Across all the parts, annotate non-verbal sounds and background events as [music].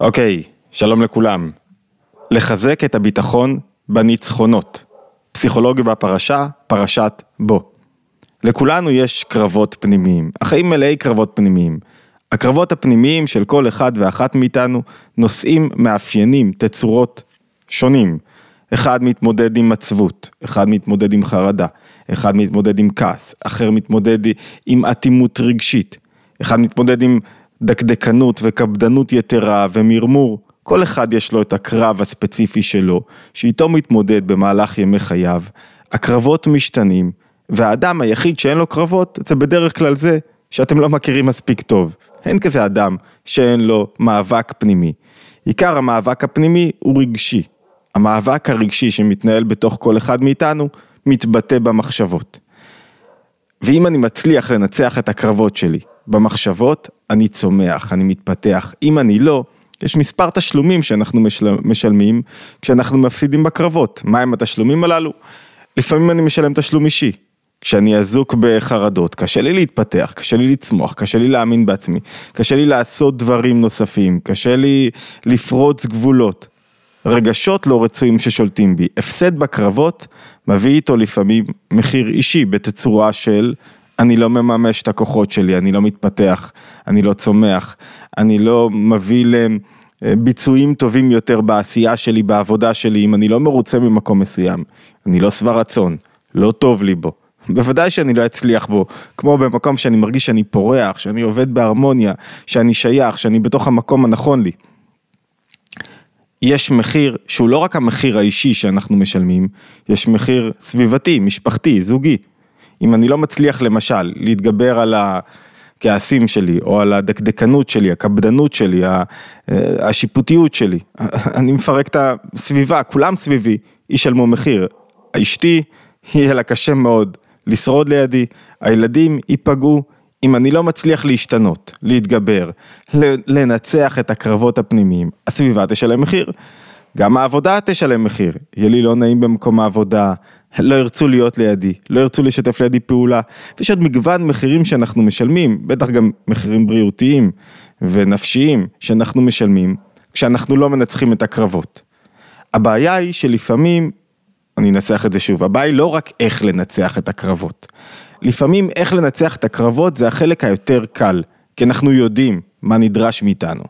אוקיי, שלום לכולם. לחזק את הביטחון בניצחונות. פסיכולוגיה בפרשה, פרשת בו. לכולנו יש קרבות פנימיים, החיים מלאי קרבות פנימיים. הקרבות הפנימיים של כל אחד ואחת מאיתנו נושאים מאפיינים, תצורות שונים. אחד מתמודד עם עצבות, אחד מתמודד עם חרדה, אחד מתמודד עם כעס, אחר מתמודד עם אטימות רגשית, אחד מתמודד עם דקדקנות וקפדנות יתרה ומרמור. כל אחד יש לו את הקרב הספציפי שלו, שאיתו מתמודד במהלך ימי חייו. הקרבות משתנים, והאדם היחיד שאין לו קרבות, זה בדרך כלל זה שאתם לא מכירים מספיק טוב. אין כזה אדם שאין לו מאבק פנימי. עיקר המאבק הפנימי הוא רגשי. המאבק הרגשי שמתנהל בתוך כל אחד מאיתנו, מתבטא במחשבות. ואם אני מצליח לנצח את הקרבות שלי במחשבות, אני צומח, אני מתפתח. אם אני לא, יש מספר תשלומים שאנחנו משל... משלמים כשאנחנו מפסידים בקרבות. מהם התשלומים הללו? לפעמים אני משלם תשלום אישי. כשאני אזוק בחרדות, קשה לי להתפתח, קשה לי לצמוח, קשה לי להאמין בעצמי, קשה לי לעשות דברים נוספים, קשה לי לפרוץ גבולות. רגשות לא רצויים ששולטים בי. הפסד בקרבות מביא איתו לפעמים מחיר אישי בתצורה של אני לא מממש את הכוחות שלי, אני לא מתפתח, אני לא צומח, אני לא מביא לביצועים טובים יותר בעשייה שלי, בעבודה שלי, אם אני לא מרוצה ממקום מסוים, אני לא שבע רצון, לא טוב לי בו. בוודאי שאני לא אצליח בו, כמו במקום שאני מרגיש שאני פורח, שאני עובד בהרמוניה, שאני שייך, שאני בתוך המקום הנכון לי. יש מחיר שהוא לא רק המחיר האישי שאנחנו משלמים, יש מחיר סביבתי, משפחתי, זוגי. אם אני לא מצליח למשל להתגבר על הכעסים שלי, או על הדקדקנות שלי, הקפדנות שלי, אה, השיפוטיות שלי, [laughs] אני מפרק את הסביבה, כולם סביבי ישלמו מחיר. אשתי, יהיה לה קשה מאוד לשרוד לידי, הילדים ייפגעו. אם אני לא מצליח להשתנות, להתגבר, לנצח את הקרבות הפנימיים, הסביבה תשלם מחיר. גם העבודה תשלם מחיר. יהיה לי לא נעים במקום העבודה, לא ירצו להיות לידי, לא ירצו לשתף לידי פעולה. ויש עוד מגוון מחירים שאנחנו משלמים, בטח גם מחירים בריאותיים ונפשיים שאנחנו משלמים, כשאנחנו לא מנצחים את הקרבות. הבעיה היא שלפעמים, אני אנסח את זה שוב, הבעיה היא לא רק איך לנצח את הקרבות. לפעמים איך לנצח את הקרבות זה החלק היותר קל, כי אנחנו יודעים מה נדרש מאיתנו.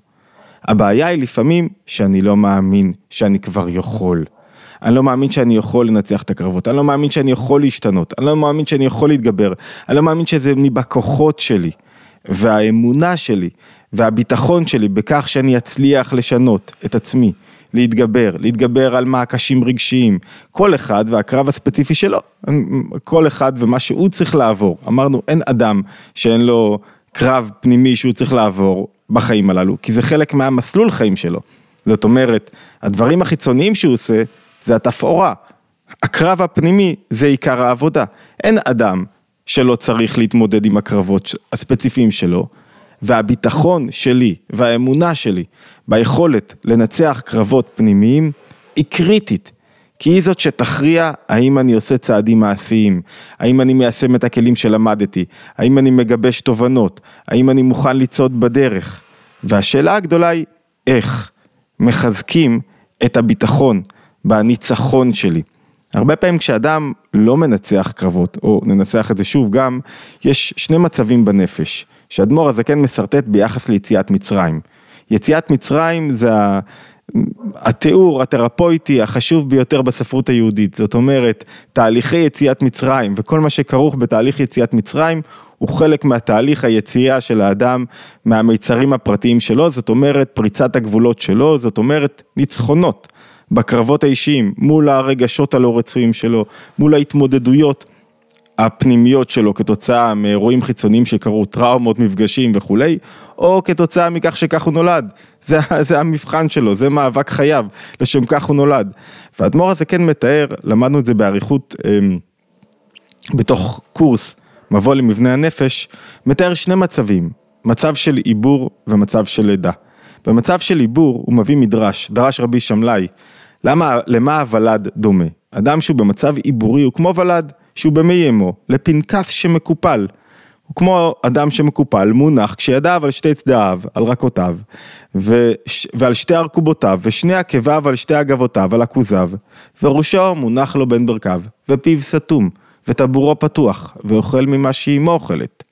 הבעיה היא לפעמים שאני לא מאמין שאני כבר יכול. אני לא מאמין שאני יכול לנצח את הקרבות, אני לא מאמין שאני יכול להשתנות, אני לא מאמין שאני יכול להתגבר, אני לא מאמין שזה בכוחות שלי. והאמונה שלי והביטחון שלי בכך שאני אצליח לשנות את עצמי, להתגבר, להתגבר על מעקשים רגשיים, כל אחד והקרב הספציפי שלו, כל אחד ומה שהוא צריך לעבור. אמרנו, אין אדם שאין לו קרב פנימי שהוא צריך לעבור בחיים הללו, כי זה חלק מהמסלול חיים שלו. זאת אומרת, הדברים החיצוניים שהוא עושה, זה התפאורה. הקרב הפנימי זה עיקר העבודה. אין אדם שלא צריך להתמודד עם הקרבות הספציפיים שלו, והביטחון שלי והאמונה שלי ביכולת לנצח קרבות פנימיים היא קריטית. כי היא זאת שתכריע האם אני עושה צעדים מעשיים, האם אני מיישם את הכלים שלמדתי, האם אני מגבש תובנות, האם אני מוכן לצעוד בדרך. והשאלה הגדולה היא איך מחזקים את הביטחון בניצחון שלי. הרבה פעמים כשאדם לא מנצח קרבות, או ננצח את זה שוב גם, יש שני מצבים בנפש, שאדמו"ר הזקן משרטט ביחס ליציאת מצרים. יציאת מצרים זה התיאור התרפויטי החשוב ביותר בספרות היהודית, זאת אומרת, תהליכי יציאת מצרים וכל מה שכרוך בתהליך יציאת מצרים הוא חלק מהתהליך היציאה של האדם מהמיצרים הפרטיים שלו, זאת אומרת פריצת הגבולות שלו, זאת אומרת ניצחונות. בקרבות האישיים, מול הרגשות הלא רצויים שלו, מול ההתמודדויות הפנימיות שלו כתוצאה מאירועים חיצוניים שקרו, טראומות, מפגשים וכולי, או כתוצאה מכך שכך הוא נולד. זה, זה המבחן שלו, זה מאבק חייו, לשם כך הוא נולד. והאדמו"ר הזה כן מתאר, למדנו את זה באריכות אה, בתוך קורס מבוא למבנה הנפש, מתאר שני מצבים, מצב של עיבור ומצב של לידה. במצב של עיבור הוא מביא מדרש, דרש רבי שמלאי, למה, למה הוולד דומה? אדם שהוא במצב עיבורי הוא כמו ולד שהוא במי אמו, לפנקס שמקופל. הוא כמו אדם שמקופל, מונח, כשידיו על שתי צדדיו, על רכותיו, וש... ועל שתי ארכובותיו, ושני עקביו על שתי אגבותיו, על עכוזיו, וראשו מונח לו בין ברכיו, ופיו סתום, וטבורו פתוח, ואוכל ממה שאימו אוכלת,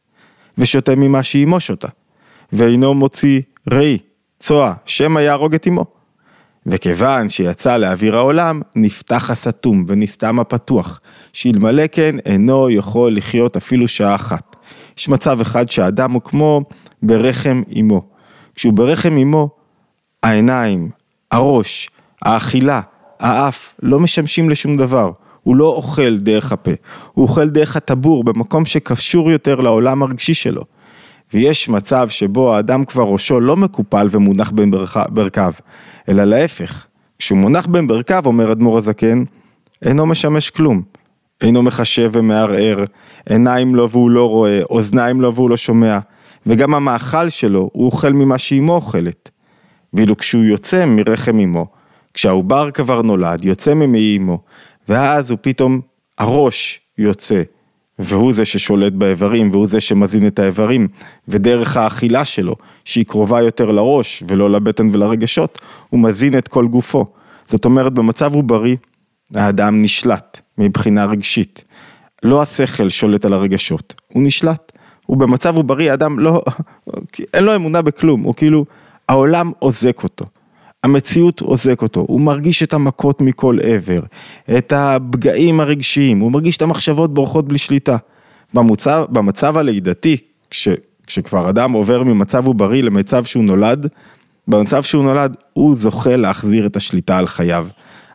ושותה ממה שאימו שותה, ואינו מוציא ראי, צואה, שמא יהרוג את אמו. וכיוון שיצא לאוויר העולם, נפתח הסתום ונסתם הפתוח, שאלמלא כן אינו יכול לחיות אפילו שעה אחת. יש מצב אחד שהאדם הוא כמו ברחם אמו. כשהוא ברחם אמו, העיניים, הראש, האכילה, האף, לא משמשים לשום דבר. הוא לא אוכל דרך הפה, הוא אוכל דרך הטבור, במקום שקשור יותר לעולם הרגשי שלו. ויש מצב שבו האדם כבר ראשו לא מקופל ומונח בין ברכיו, אלא להפך, כשהוא מונח בין ברכיו, אומר אדמו"ר הזקן, אינו משמש כלום. אינו מחשב ומערער, עיניים לו והוא לא רואה, אוזניים לו והוא לא שומע, וגם המאכל שלו, הוא אוכל ממה שאימו אוכלת. ואילו כשהוא יוצא מרחם אמו, כשהעובר כבר נולד, יוצא ממעי אמו, ואז הוא פתאום, הראש יוצא, והוא זה ששולט באיברים, והוא זה שמזין את האיברים, ודרך האכילה שלו, שהיא קרובה יותר לראש ולא לבטן ולרגשות, הוא מזין את כל גופו. זאת אומרת, במצב עוברי, האדם נשלט מבחינה רגשית. לא השכל שולט על הרגשות, הוא נשלט. הוא במצב עוברי, האדם לא, [laughs] אין לו אמונה בכלום, הוא כאילו, העולם עוזק אותו. המציאות עוזק אותו, הוא מרגיש את המכות מכל עבר, את הפגעים הרגשיים, הוא מרגיש את המחשבות בורחות בלי שליטה. במצב, במצב הלידתי, כש, כשכבר אדם עובר ממצב עוברי למצב שהוא נולד, במצב שהוא נולד הוא זוכה להחזיר את השליטה על חייו.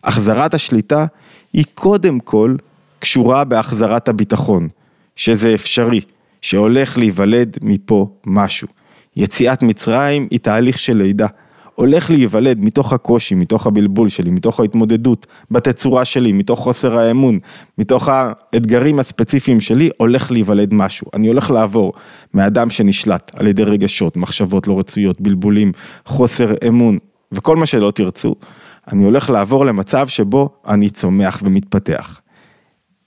החזרת השליטה היא קודם כל קשורה בהחזרת הביטחון, שזה אפשרי, שהולך להיוולד מפה משהו. יציאת מצרים היא תהליך של לידה. הולך להיוולד מתוך הקושי, מתוך הבלבול שלי, מתוך ההתמודדות, בתצורה שלי, מתוך חוסר האמון, מתוך האתגרים הספציפיים שלי, הולך להיוולד משהו. אני הולך לעבור מאדם שנשלט על ידי רגשות, מחשבות לא רצויות, בלבולים, חוסר אמון, וכל מה שלא תרצו, אני הולך לעבור למצב שבו אני צומח ומתפתח.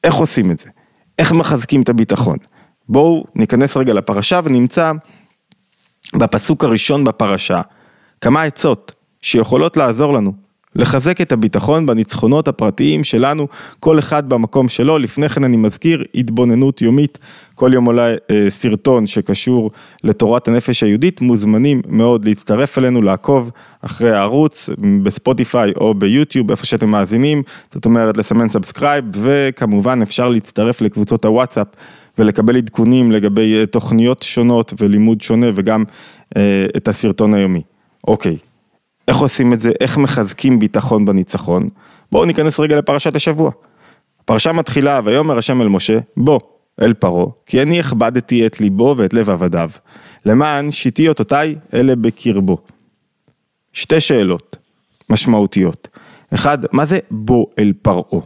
איך עושים את זה? איך מחזקים את הביטחון? בואו ניכנס רגע לפרשה ונמצא בפסוק הראשון בפרשה כמה עצות שיכולות לעזור לנו לחזק את הביטחון בניצחונות הפרטיים שלנו, כל אחד במקום שלו. לפני כן אני מזכיר, התבוננות יומית, כל יום עולה אה, סרטון שקשור לתורת הנפש היהודית, מוזמנים מאוד להצטרף אלינו, לעקוב אחרי הערוץ בספוטיפיי או ביוטיוב, איפה שאתם מאזינים, זאת אומרת לסמן subscribe, וכמובן אפשר להצטרף לקבוצות הוואטסאפ ולקבל עדכונים לגבי אה, תוכניות שונות ולימוד שונה וגם אה, את הסרטון היומי. אוקיי, איך עושים את זה? איך מחזקים ביטחון בניצחון? בואו ניכנס רגע לפרשת השבוע. הפרשה מתחילה, ויאמר השם אל משה, בוא, אל פרעה, כי אני הכבדתי את ליבו ואת לב עבדיו, למען שיתי אותותיי אלה בקרבו. שתי שאלות משמעותיות. אחד, מה זה בוא אל פרעה?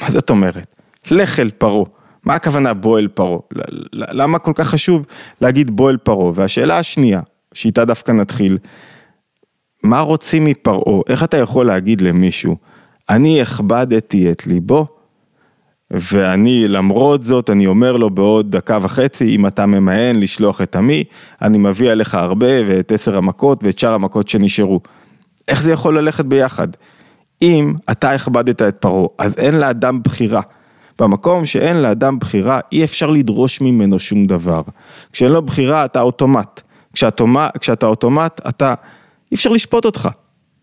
מה זאת אומרת? לך אל פרעה. מה הכוונה בוא אל פרעה? למה כל כך חשוב להגיד בוא אל פרעה? והשאלה השנייה, שאיתה דווקא נתחיל, מה רוצים מפרעה? איך אתה יכול להגיד למישהו, אני הכבדתי את ליבו, ואני למרות זאת, אני אומר לו בעוד דקה וחצי, אם אתה ממאן לשלוח את עמי, אני מביא עליך הרבה ואת עשר המכות ואת שאר המכות שנשארו. איך זה יכול ללכת ביחד? אם אתה הכבדת את פרעה, אז אין לאדם בחירה. במקום שאין לאדם בחירה, אי אפשר לדרוש ממנו שום דבר. כשאין לו בחירה, אתה אוטומט. כשאתה אוטומט, אתה אי אפשר לשפוט אותך.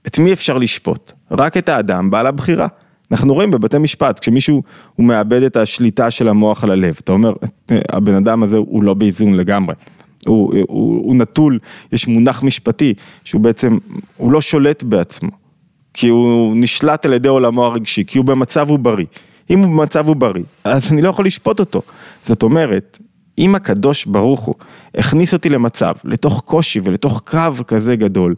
את מי אפשר לשפוט? רק את האדם בעל הבחירה. אנחנו רואים בבתי משפט, כשמישהו הוא מאבד את השליטה של המוח על הלב, אתה אומר, הבן אדם הזה הוא לא באיזון לגמרי. הוא, הוא, הוא נטול, יש מונח משפטי שהוא בעצם, הוא לא שולט בעצמו, כי הוא נשלט על ידי עולמו הרגשי, כי הוא במצב הוא בריא. אם הוא במצב הוא בריא, אז אני לא יכול לשפוט אותו. זאת אומרת, אם הקדוש ברוך הוא הכניס אותי למצב, לתוך קושי ולתוך קרב כזה גדול,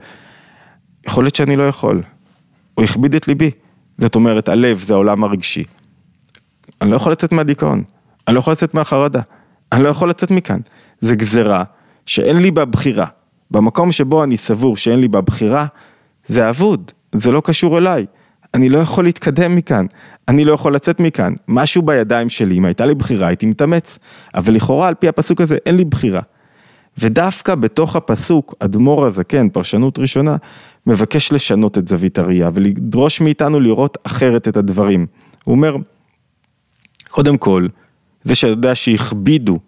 יכול להיות שאני לא יכול. הוא הכביד את ליבי. זאת אומרת, הלב זה העולם הרגשי. אני לא יכול לצאת מהדיכאון, אני לא יכול לצאת מהחרדה, אני לא יכול לצאת מכאן. זה גזרה שאין לי בה בחירה. במקום שבו אני סבור שאין לי בה בחירה, זה אבוד, זה לא קשור אליי. אני לא יכול להתקדם מכאן, אני לא יכול לצאת מכאן, משהו בידיים שלי, אם הייתה לי בחירה הייתי מתאמץ, אבל לכאורה על פי הפסוק הזה אין לי בחירה. ודווקא בתוך הפסוק, אדמו"ר הזקן, פרשנות ראשונה, מבקש לשנות את זווית הראייה ולדרוש מאיתנו לראות אחרת את הדברים. הוא אומר, קודם כל, זה שאתה יודע שהכבידו,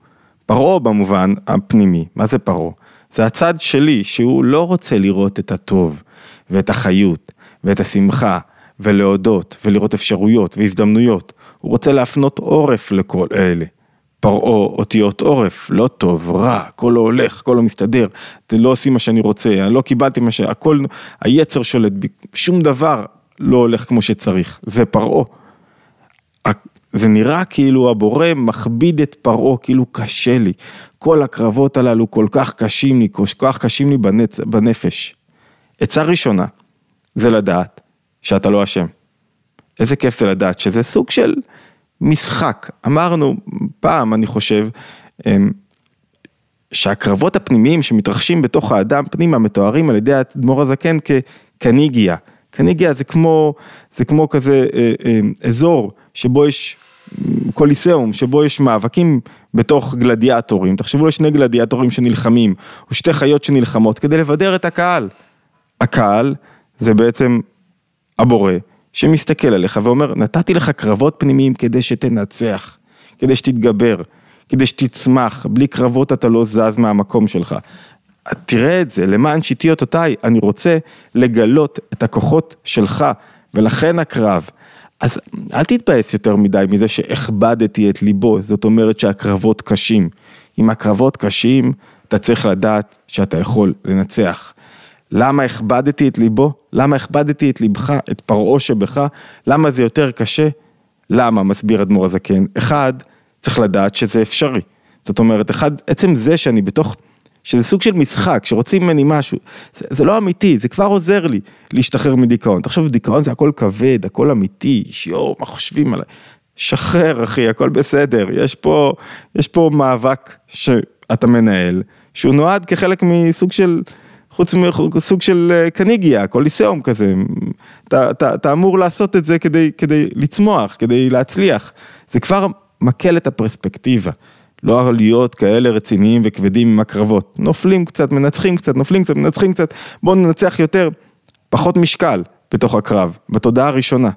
פרעה במובן הפנימי, מה זה פרעה? זה הצד שלי, שהוא לא רוצה לראות את הטוב, ואת החיות, ואת השמחה, ולהודות, ולראות אפשרויות והזדמנויות. הוא רוצה להפנות עורף לכל אלה. פרעה אותיות עורף, לא טוב, רע, הכל לא הולך, הכל לא מסתדר, אתם לא עושים מה שאני רוצה, אני לא קיבלתי מה ש... הכל, היצר שולט בי, שום דבר לא הולך כמו שצריך, זה פרעה. זה נראה כאילו הבורא מכביד את פרעה, כאילו קשה לי. כל הקרבות הללו כל כך קשים לי, כל כך קשים לי בנצ... בנפש. עצה ראשונה, זה לדעת שאתה לא אשם. איזה כיף זה לדעת שזה סוג של משחק. אמרנו פעם, אני חושב, אמ, שהקרבות הפנימיים שמתרחשים בתוך האדם פנימה מתוארים על ידי האדמו"ר הזקן כקניגיה. קניגיה זה כמו, זה כמו כזה אה, אה, אזור שבו יש קוליסאום, שבו יש מאבקים בתוך גלדיאטורים. תחשבו על שני גלדיאטורים שנלחמים, או שתי חיות שנלחמות, כדי לבדר את הקהל. הקהל זה בעצם הבורא, שמסתכל עליך ואומר, נתתי לך קרבות פנימיים כדי שתנצח, כדי שתתגבר, כדי שתצמח, בלי קרבות אתה לא זז מהמקום שלך. תראה את זה, למען שיטי אותותיי, אני רוצה לגלות את הכוחות שלך, ולכן הקרב. אז אל תתבאס יותר מדי מזה שהכבדתי את ליבו, זאת אומרת שהקרבות קשים. אם הקרבות קשים, אתה צריך לדעת שאתה יכול לנצח. למה הכבדתי את ליבו? למה הכבדתי את ליבך, את פרעו שבך? למה זה יותר קשה? למה? מסביר אדמו"ר הזקן. אחד, צריך לדעת שזה אפשרי. זאת אומרת, אחד, עצם זה שאני בתוך, שזה סוג של משחק, שרוצים ממני משהו, זה, זה לא אמיתי, זה כבר עוזר לי להשתחרר מדיכאון. תחשוב, דיכאון זה הכל כבד, הכל אמיתי, שיו, מה חושבים עליי? שחרר אחי, הכל בסדר, יש פה, יש פה מאבק שאתה מנהל, שהוא נועד כחלק מסוג של... חוץ מסוג של אה, קניגיה, קוליסאום כזה, אתה, אתה, אתה אמור לעשות את זה כדי, כדי לצמוח, כדי להצליח, זה כבר מקל את הפרספקטיבה, לא להיות כאלה רציניים וכבדים עם הקרבות, נופלים קצת, מנצחים קצת, נופלים קצת, מנצחים קצת, בואו ננצח יותר, פחות משקל בתוך הקרב, בתודעה הראשונה,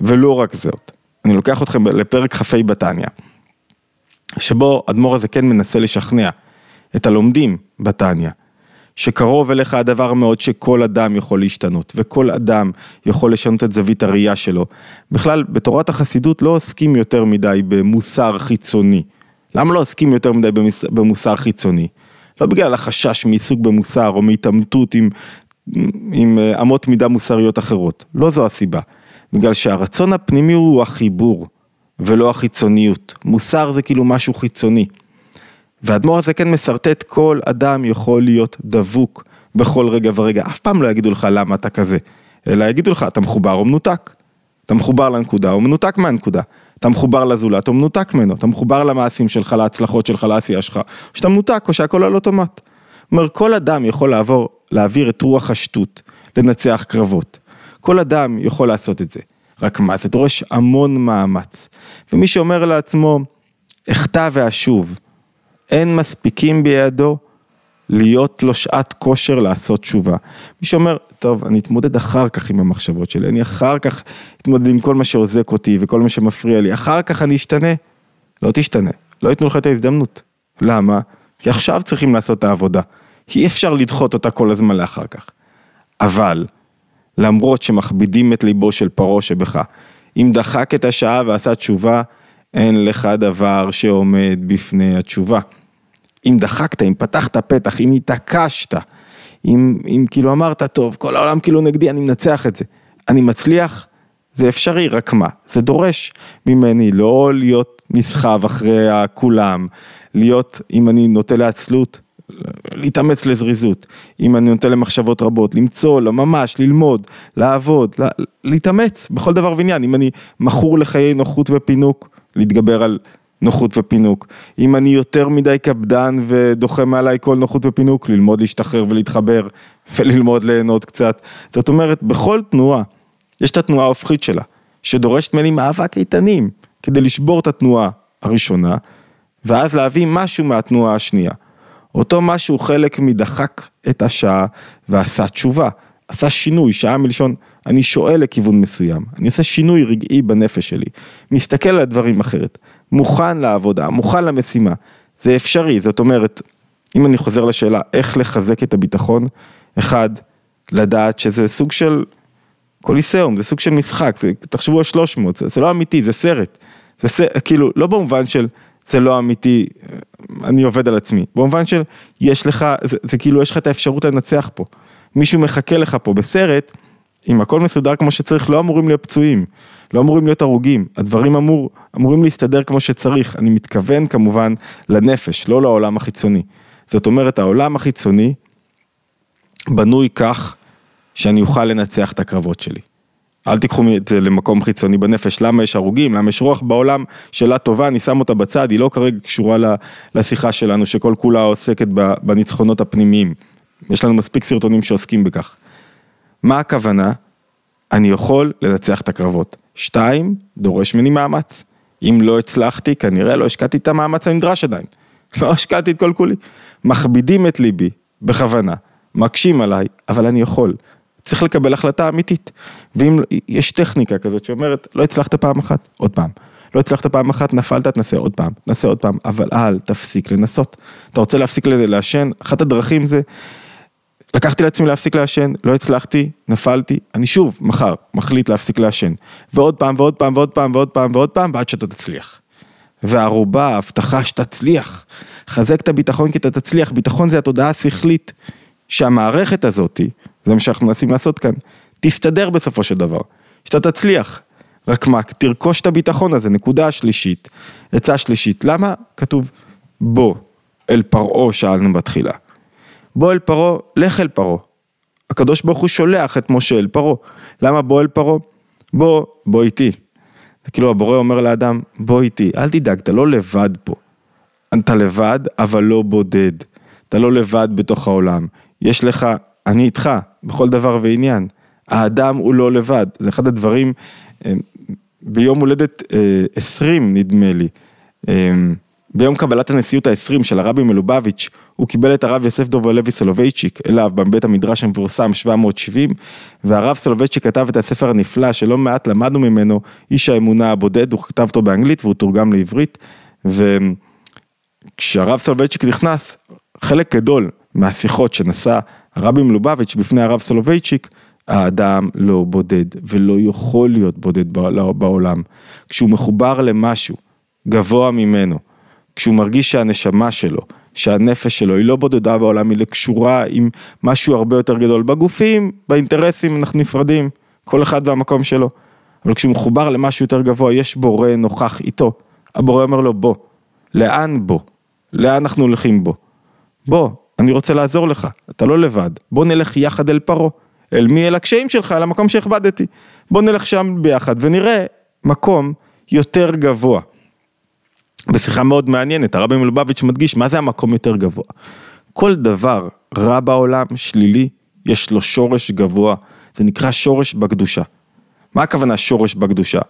ולא רק זאת, אני לוקח אתכם לפרק כ"ה בתניא, שבו אדמו"ר הזה כן מנסה לשכנע את הלומדים בתניא. שקרוב אליך הדבר מאוד שכל אדם יכול להשתנות, וכל אדם יכול לשנות את זווית הראייה שלו. בכלל, בתורת החסידות לא עוסקים יותר מדי במוסר חיצוני. למה לא עוסקים יותר מדי במוסר חיצוני? לא בגלל החשש מעיסוק במוסר או מהתעמתות עם, עם אה, אמות מידה מוסריות אחרות, לא זו הסיבה. בגלל שהרצון הפנימי הוא החיבור, ולא החיצוניות. מוסר זה כאילו משהו חיצוני. והאדמו"ר הזה כן משרטט כל אדם יכול להיות דבוק בכל רגע ורגע, אף פעם לא יגידו לך למה אתה כזה, אלא יגידו לך אתה מחובר או מנותק, אתה מחובר לנקודה או מנותק מהנקודה, אתה מחובר לזולת או מנותק ממנו, אתה מחובר למעשים שלך, להצלחות שלך, לעשייה שלך, או שאתה מנותק או שהכל על אוטומט. אומר כל אדם יכול לעבור, להעביר את רוח השטות, לנצח קרבות, כל אדם יכול לעשות את זה, רק מה זה דורש המון מאמץ, ומי שאומר לעצמו אחטא ואשוב, אין מספיקים בידו להיות לו שעת כושר לעשות תשובה. מי שאומר, טוב, אני אתמודד אחר כך עם המחשבות שלי, אני אחר כך אתמודד עם כל מה שעוזק אותי וכל מה שמפריע לי, אחר כך אני אשתנה. לא תשתנה, לא ייתנו לך את ההזדמנות. למה? כי עכשיו צריכים לעשות את העבודה. אי אפשר לדחות אותה כל הזמן לאחר כך. אבל, למרות שמכבידים את ליבו של פרעה שבך, אם דחק את השעה ועשה תשובה, אין לך דבר שעומד בפני התשובה. אם דחקת, אם פתחת פתח, אם התעקשת, אם, אם כאילו אמרת, טוב, כל העולם כאילו נגדי, אני מנצח את זה. אני מצליח, זה אפשרי, רק מה? זה דורש ממני לא להיות נסחב אחרי כולם, להיות, אם אני נוטה לעצלות, להתאמץ לזריזות, אם אני נוטה למחשבות רבות, למצוא, ממש, ללמוד, לעבוד, לה, להתאמץ בכל דבר ועניין, אם אני מכור לחיי נוחות ופינוק, להתגבר על נוחות ופינוק. אם אני יותר מדי קפדן ודוחה מעליי כל נוחות ופינוק, ללמוד להשתחרר ולהתחבר וללמוד ליהנות קצת. זאת אומרת, בכל תנועה, יש את התנועה ההופכית שלה, שדורשת ממני מאבק איתנים, כדי לשבור את התנועה הראשונה, ואז להביא משהו מהתנועה השנייה. אותו משהו חלק מדחק את השעה ועשה תשובה, עשה שינוי, שעה מלשון, אני שואל לכיוון מסוים, אני עושה שינוי רגעי בנפש שלי, מסתכל על הדברים אחרת, מוכן לעבודה, מוכן למשימה, זה אפשרי, זאת אומרת, אם אני חוזר לשאלה איך לחזק את הביטחון, אחד, לדעת שזה סוג של קוליסאום, זה סוג של משחק, זה, תחשבו על 300, זה, זה לא אמיתי, זה סרט, זה סרט, כאילו, לא במובן של זה לא אמיתי, אני עובד על עצמי, במובן של יש לך, זה, זה כאילו יש לך את האפשרות לנצח פה, מישהו מחכה לך פה. בסרט, אם הכל מסודר כמו שצריך, לא אמורים להיות פצועים, לא אמורים להיות הרוגים, הדברים אמור, אמורים להסתדר כמו שצריך, אני מתכוון כמובן לנפש, לא לעולם החיצוני. זאת אומרת, העולם החיצוני בנוי כך שאני אוכל לנצח את הקרבות שלי. אל תיקחו את זה למקום חיצוני בנפש, למה יש הרוגים, למה יש רוח בעולם, שאלה טובה, אני שם אותה בצד, היא לא כרגע קשורה לשיחה שלנו, שכל כולה עוסקת בניצחונות הפנימיים. יש לנו מספיק סרטונים שעוסקים בכך. מה הכוונה? אני יכול לנצח את הקרבות. שתיים, דורש ממני מאמץ. אם לא הצלחתי, כנראה לא השקעתי את המאמץ הנדרש עדיין. [laughs] לא השקעתי את כל כולי. מכבידים את ליבי, בכוונה, מקשים עליי, אבל אני יכול. צריך לקבל החלטה אמיתית. ואם יש טכניקה כזאת שאומרת, לא הצלחת פעם אחת, עוד פעם. לא הצלחת פעם אחת, נפלת, תנסה עוד פעם, תנסה עוד פעם, אבל אל תפסיק לנסות. אתה רוצה להפסיק לעשן, אחת הדרכים זה, לקחתי לעצמי להפסיק לעשן, לא הצלחתי, נפלתי, אני שוב, מחר, מחליט להפסיק לעשן. ועוד פעם, ועוד פעם, ועוד פעם, ועוד פעם, ועוד פעם, ועד שאתה תצליח. והערובה, ההבטחה שתצליח. חזק את הביטחון כי אתה תצליח, ביטחון זה התודעה השכלית, שהמערכת הזאתי, זה מה שאנחנו מנסים לעשות כאן, תסתדר בסופו של דבר, שאתה תצליח. רק מה, תרכוש את הביטחון הזה, נקודה שלישית, עצה שלישית, למה כתוב בוא אל פרעה שאלנו בתחילה. בוא אל פרעה, לך אל פרעה. הקדוש ברוך הוא שולח את משה אל פרעה. למה בוא אל פרעה? בוא, בוא איתי. זה כאילו הבורא אומר לאדם, בוא איתי, אל תדאג, אתה לא לבד פה. אתה לבד, אבל לא בודד. אתה לא לבד בתוך העולם. יש לך, אני איתך, בכל דבר ועניין. האדם הוא לא לבד, זה אחד הדברים, אה, ביום הולדת 20 אה, נדמה לי, אה, ביום קבלת הנשיאות ה-20 של הרבי מלובביץ', הוא קיבל את הרב יוסף דובלוי סולובייצ'יק אליו בבית המדרש המפורסם 770, והרב סולובייצ'יק כתב את הספר הנפלא שלא מעט למדנו ממנו, איש האמונה הבודד, הוא כתב אותו באנגלית והוא תורגם לעברית, וכשהרב סולובייצ'יק נכנס, חלק גדול מהשיחות שנשא הרבי מלובביץ' בפני הרב סולובייצ'יק, האדם לא בודד ולא יכול להיות בודד בעולם. כשהוא מחובר למשהו גבוה ממנו, כשהוא מרגיש שהנשמה שלו, שהנפש שלו היא לא בודדה בעולם, היא קשורה עם משהו הרבה יותר גדול. בגופים, באינטרסים אנחנו נפרדים, כל אחד והמקום שלו. אבל כשהוא מחובר למשהו יותר גבוה, יש בורא נוכח איתו. הבורא אומר לו בוא, לאן בוא? לאן אנחנו הולכים בוא? בוא, אני רוצה לעזור לך, אתה לא לבד, בוא נלך יחד אל פרעה. אל מי? אל הקשיים שלך, אל המקום שהכבדתי. בוא נלך שם ביחד ונראה מקום יותר גבוה. בשיחה מאוד מעניינת, הרבי מלובביץ' מדגיש מה זה המקום יותר גבוה. כל דבר רע בעולם, שלילי, יש לו שורש גבוה, זה נקרא שורש בקדושה. מה הכוונה שורש בקדושה?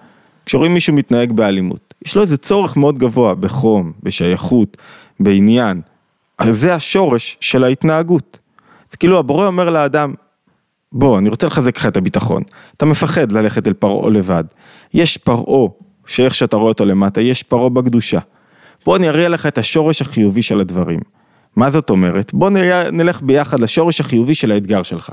כשרואים מישהו מתנהג באלימות, יש לו איזה צורך מאוד גבוה בחום, בשייכות, בעניין. אז זה השורש של ההתנהגות. זה כאילו הבורא אומר לאדם, בוא, אני רוצה לחזק לך את הביטחון. אתה מפחד ללכת אל פרעה לבד. יש פרעה שאיך שאתה רואה אותו למטה, יש פרעה בקדושה. בוא אני אראה לך את השורש החיובי של הדברים. מה זאת אומרת? בוא נלך ביחד לשורש החיובי של האתגר שלך.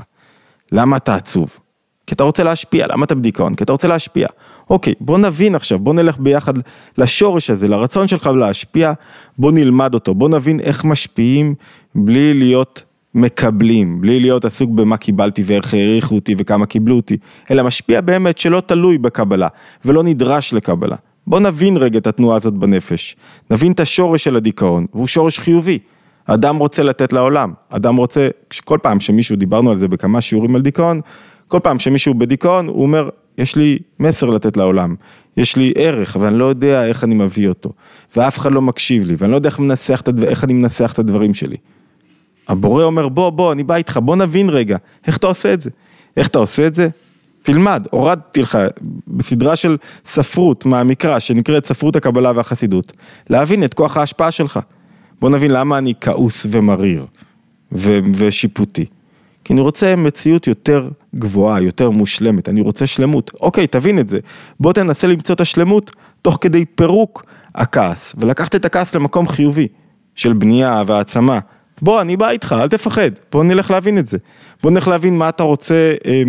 למה אתה עצוב? כי אתה רוצה להשפיע, למה אתה בדיכאון? כי אתה רוצה להשפיע. אוקיי, בוא נבין עכשיו, בוא נלך ביחד לשורש הזה, לרצון שלך להשפיע, בוא נלמד אותו, בוא נבין איך משפיעים בלי להיות מקבלים, בלי להיות עסוק במה קיבלתי ואיך העריכו אותי וכמה קיבלו אותי, אלא משפיע באמת שלא תלוי בקבלה ולא נדרש לקבלה. בוא נבין רגע את התנועה הזאת בנפש, נבין את השורש של הדיכאון, והוא שורש חיובי. אדם רוצה לתת לעולם, אדם רוצה, כל פעם שמישהו, דיברנו על זה בכמה שיעורים על דיכאון, כל פעם שמישהו בדיכאון, הוא אומר, יש לי מסר לתת לעולם, יש לי ערך, ואני לא יודע איך אני מביא אותו, ואף אחד לא מקשיב לי, ואני לא יודע איך, מנסח, איך אני מנסח את הדברים שלי. הבורא אומר, בוא, בוא, אני בא איתך, בוא נבין רגע, איך אתה עושה את זה? איך אתה עושה את זה? תלמד, הורדתי לך בסדרה של ספרות מהמקרא שנקראת ספרות הקבלה והחסידות, להבין את כוח ההשפעה שלך. בוא נבין למה אני כעוס ומריר ו- ושיפוטי. כי אני רוצה מציאות יותר גבוהה, יותר מושלמת, אני רוצה שלמות. אוקיי, תבין את זה. בוא תנסה למצוא את השלמות תוך כדי פירוק הכעס, ולקחת את הכעס למקום חיובי של בנייה והעצמה. בוא, אני בא איתך, אל תפחד, בוא נלך להבין את זה. בוא נלך להבין מה אתה רוצה אה,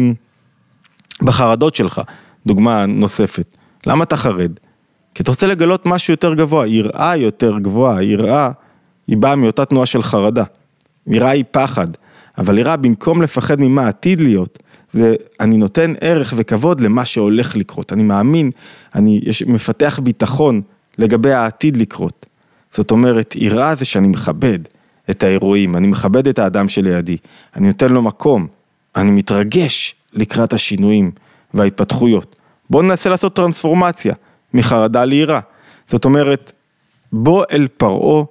בחרדות שלך. דוגמה נוספת, למה אתה חרד? כי אתה רוצה לגלות משהו יותר גבוה, יראה יותר גבוהה, יראה היא באה מאותה תנועה של חרדה. יראה היא פחד, אבל יראה במקום לפחד ממה עתיד להיות, ואני נותן ערך וכבוד למה שהולך לקרות. אני מאמין, אני יש, מפתח ביטחון לגבי העתיד לקרות. זאת אומרת, יראה זה שאני מכבד את האירועים, אני מכבד את האדם שלידי, אני נותן לו מקום, אני מתרגש לקראת השינויים וההתפתחויות. בואו ננסה לעשות טרנספורמציה מחרדה ליראה. זאת אומרת, בוא אל פרעה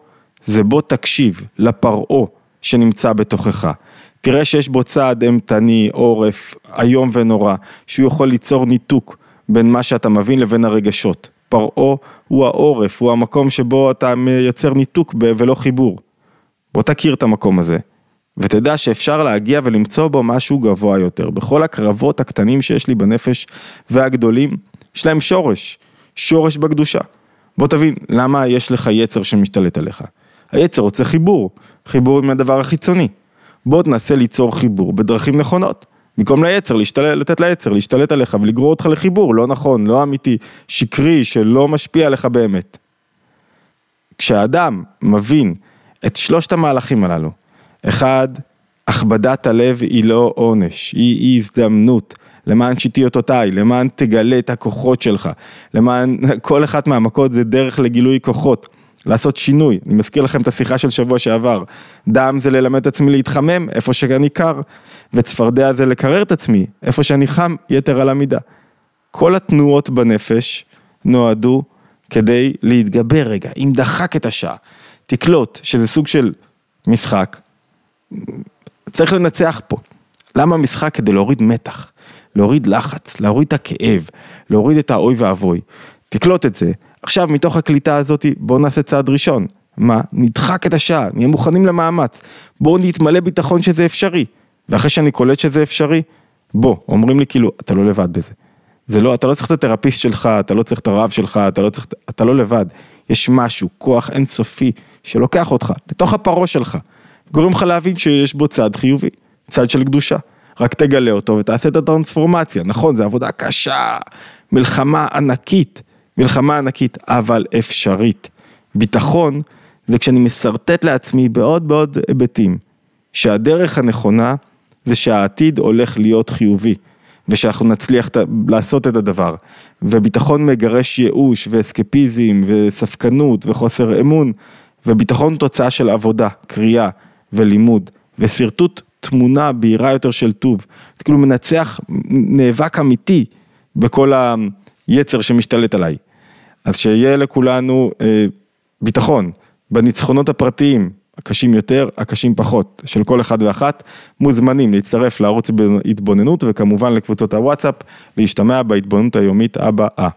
זה בוא תקשיב לפרעה שנמצא בתוכך. תראה שיש בו צעד אימתני, עורף, איום ונורא, שהוא יכול ליצור ניתוק בין מה שאתה מבין לבין הרגשות. פרעה הוא העורף, הוא המקום שבו אתה מייצר ניתוק ולא חיבור. בוא תכיר את המקום הזה, ותדע שאפשר להגיע ולמצוא בו משהו גבוה יותר. בכל הקרבות הקטנים שיש לי בנפש והגדולים, יש להם שורש, שורש בקדושה. בוא תבין למה יש לך יצר שמשתלט עליך. היצר רוצה חיבור, חיבור עם הדבר החיצוני. בוא תנסה ליצור חיבור בדרכים נכונות. במקום ליצר, להשתל... לתת ליצר, להשתלט עליך ולגרור אותך לחיבור, לא נכון, לא אמיתי, שקרי, שלא משפיע עליך באמת. כשאדם מבין את שלושת המהלכים הללו, אחד, הכבדת הלב היא לא עונש, היא הזדמנות. למען שיטי אותותיי, למען תגלה את הכוחות שלך, למען כל אחת מהמכות זה דרך לגילוי כוחות. לעשות שינוי. אני מזכיר לכם את השיחה של שבוע שעבר. דם זה ללמד את עצמי להתחמם איפה שאני קר, וצפרדע זה לקרר את עצמי איפה שאני חם יתר על המידה. כל התנועות בנפש נועדו כדי להתגבר רגע, אם דחק את השעה, תקלוט שזה סוג של משחק, צריך לנצח פה. למה משחק? כדי להוריד מתח, להוריד לחץ, להוריד את הכאב, להוריד את האוי ואבוי. תקלוט את זה, עכשיו מתוך הקליטה הזאת בואו נעשה צעד ראשון. מה? נדחק את השעה, נהיה מוכנים למאמץ. בואו נתמלא ביטחון שזה אפשרי. ואחרי שאני קולט שזה אפשרי, בוא, אומרים לי כאילו, אתה לא לבד בזה. זה לא, אתה לא צריך את התרפיסט שלך, אתה לא צריך את הרב שלך, אתה לא צריך, אתה לא לבד. יש משהו, כוח אינסופי, שלוקח אותך לתוך הפרעה שלך. גורם לך להבין שיש בו צד חיובי, צד של קדושה. רק תגלה אותו ותעשה את הטרנספורמציה. נכון, זו עבודה קשה, מלחמה ענקית. מלחמה ענקית, אבל אפשרית. ביטחון זה כשאני משרטט לעצמי בעוד בעוד היבטים, שהדרך הנכונה זה שהעתיד הולך להיות חיובי, ושאנחנו נצליח לעשות את הדבר. וביטחון מגרש ייאוש ואסקפיזם וספקנות וחוסר אמון, וביטחון תוצאה של עבודה, קריאה ולימוד, ושרטוט תמונה בהירה יותר של טוב. זה כאילו מנצח, נאבק אמיתי בכל ה... יצר שמשתלט עליי. אז שיהיה לכולנו אה, ביטחון בניצחונות הפרטיים, הקשים יותר, הקשים פחות, של כל אחד ואחת, מוזמנים להצטרף לערוץ התבוננות וכמובן לקבוצות הוואטסאפ, להשתמע בהתבוננות היומית הבאה.